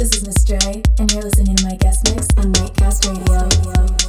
This is Miss Dre, and you're listening to my guest mix on Nightcast Radio.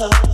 love.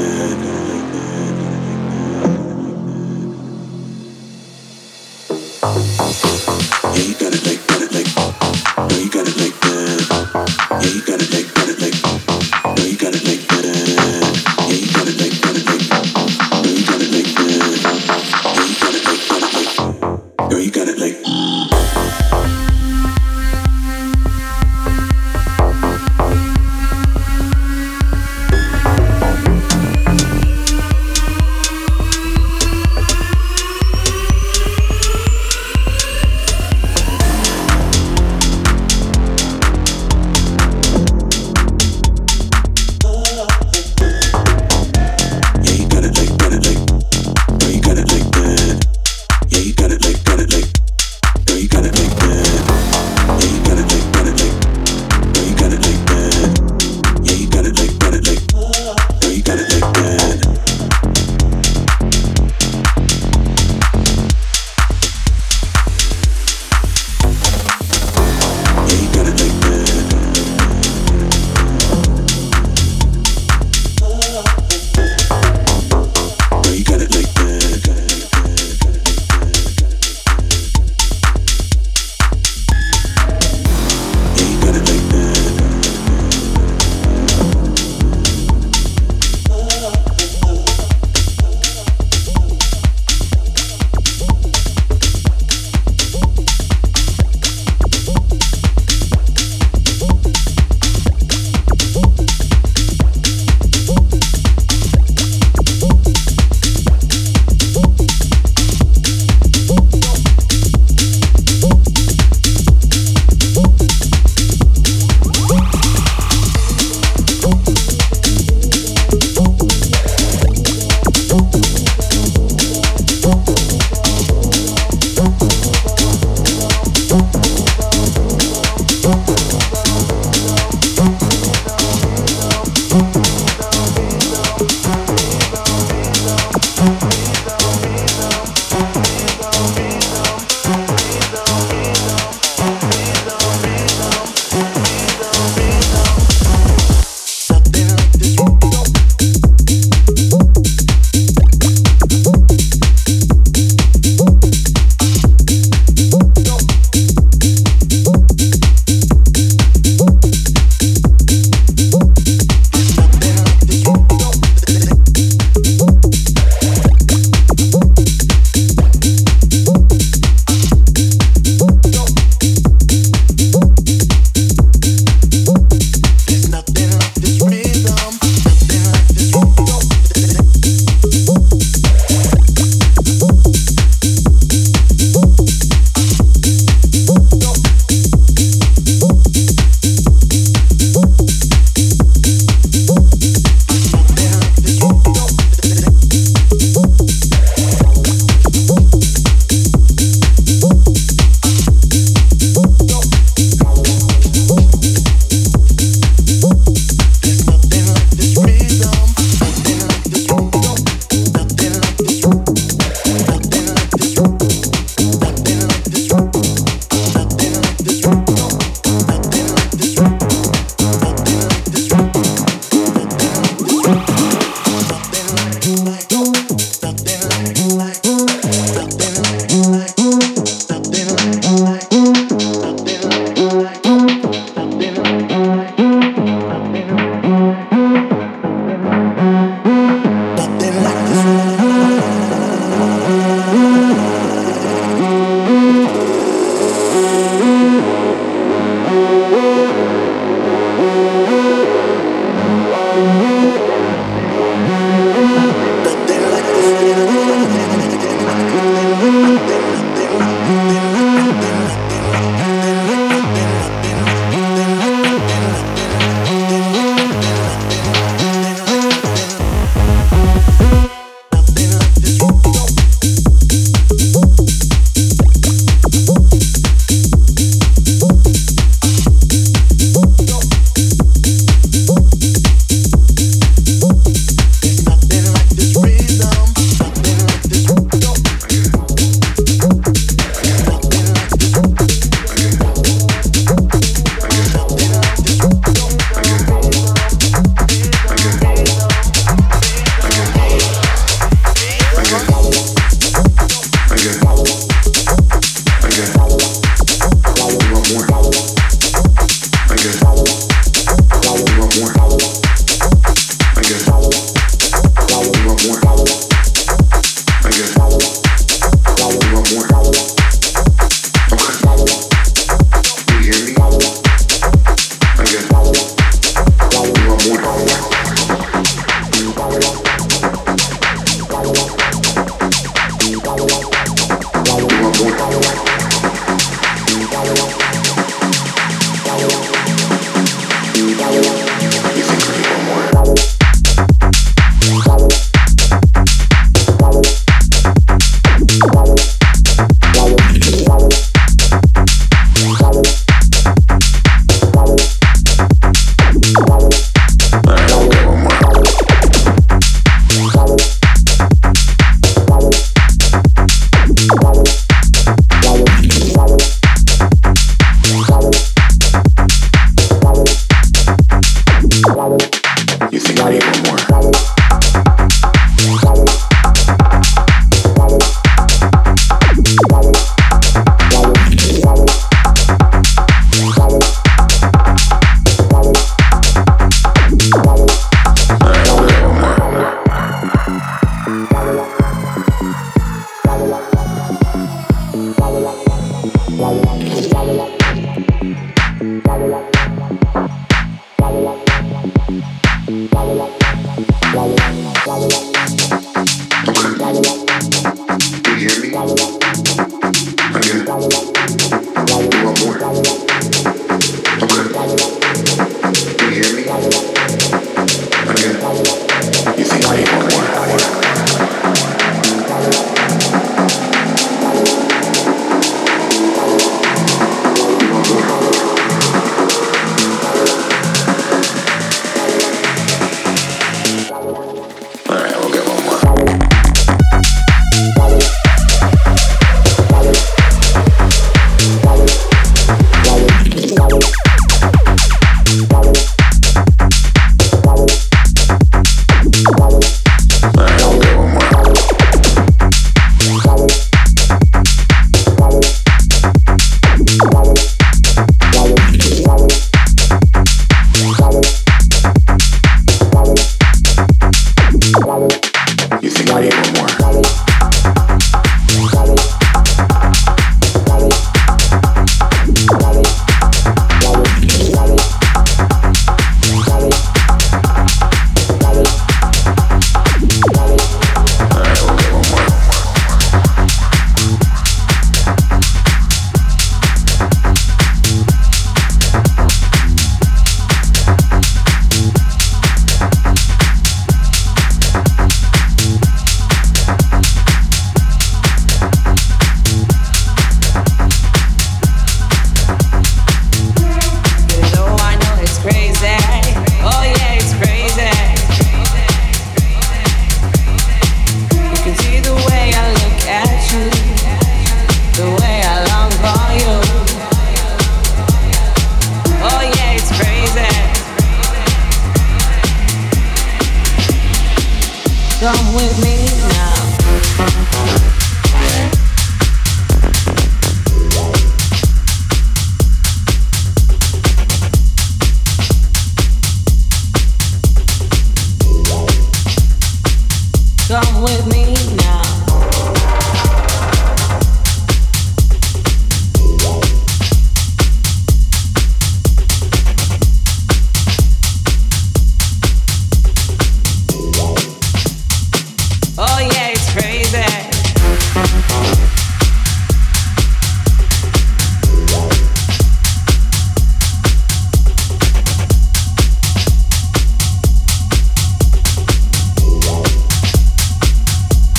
Yeah.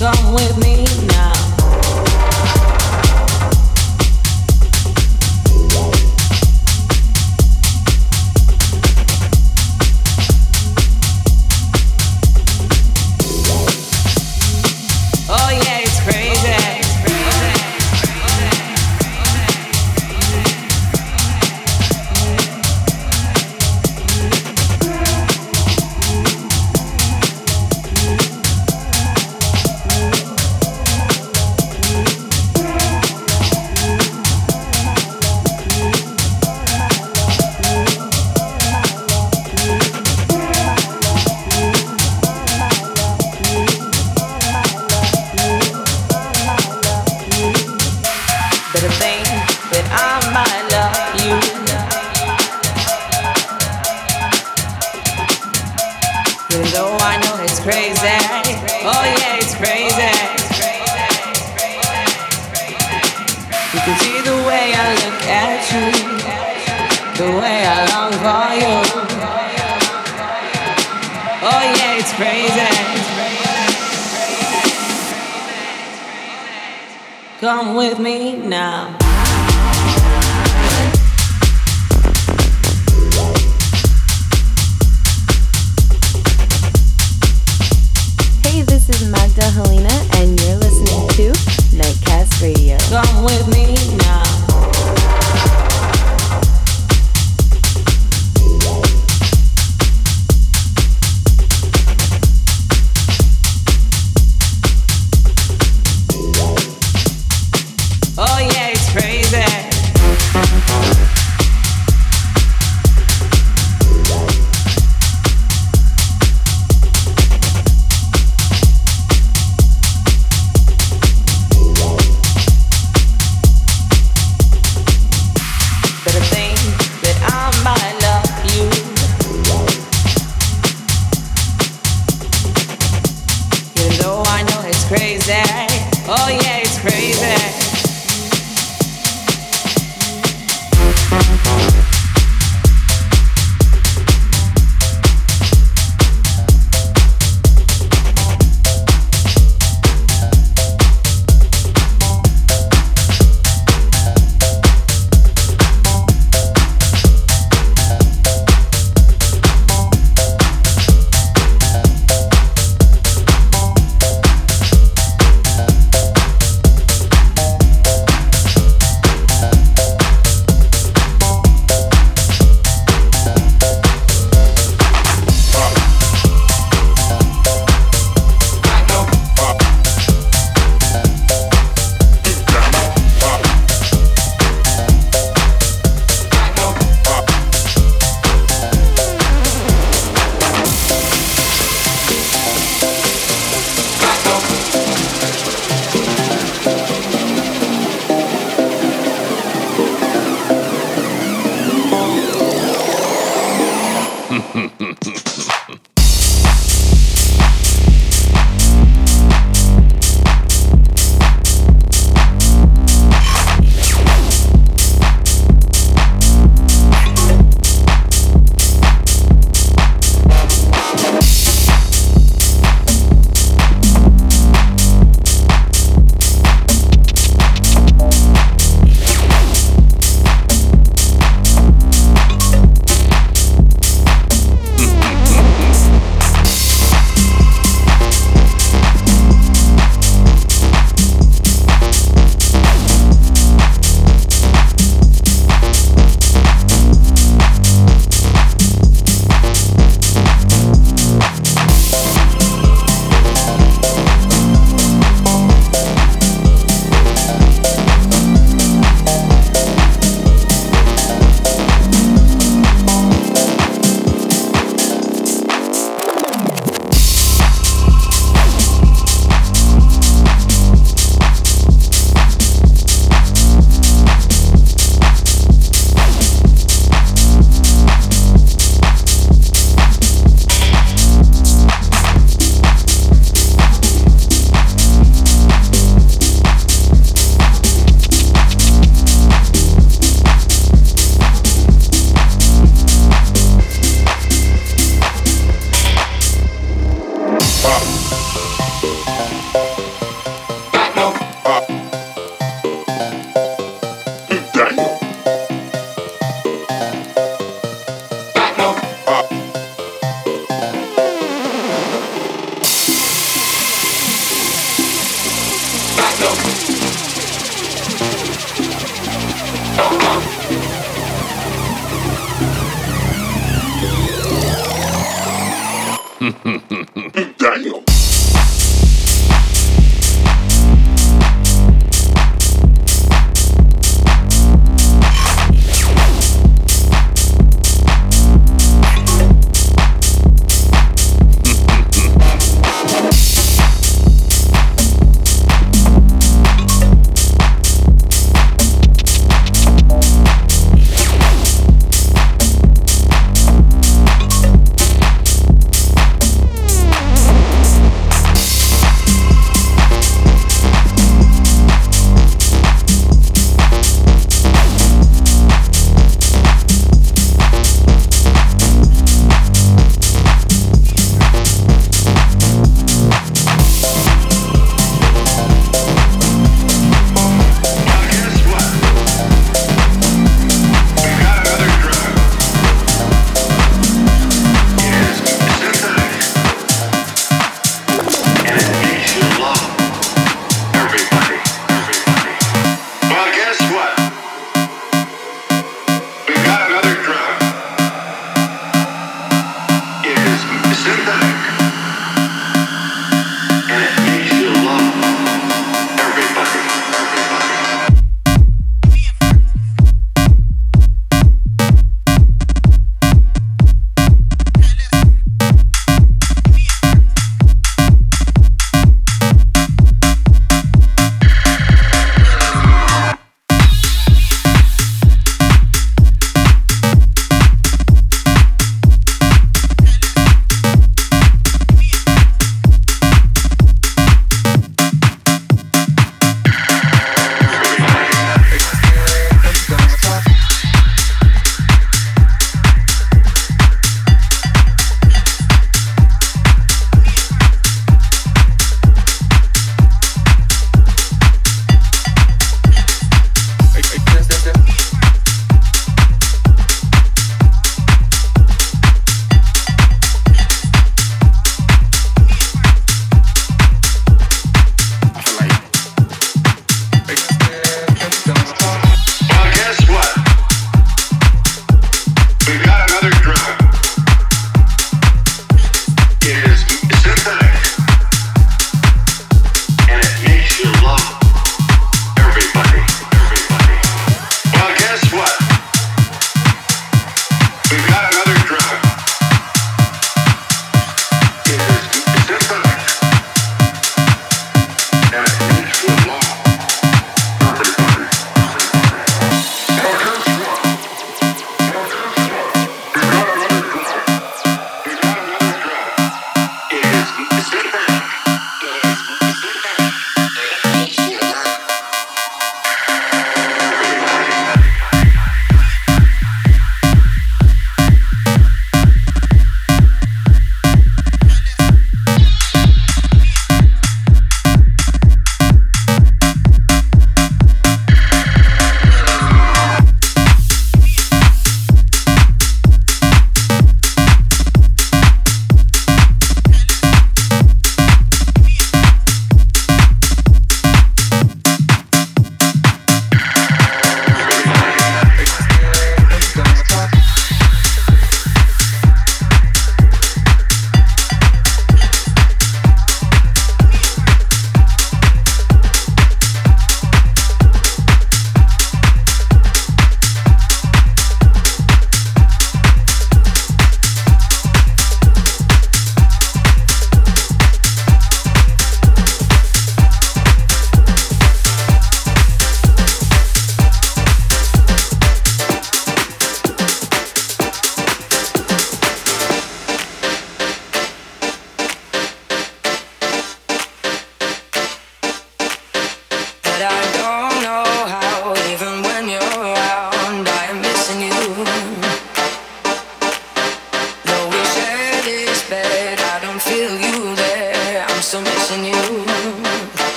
Oh with it's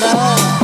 love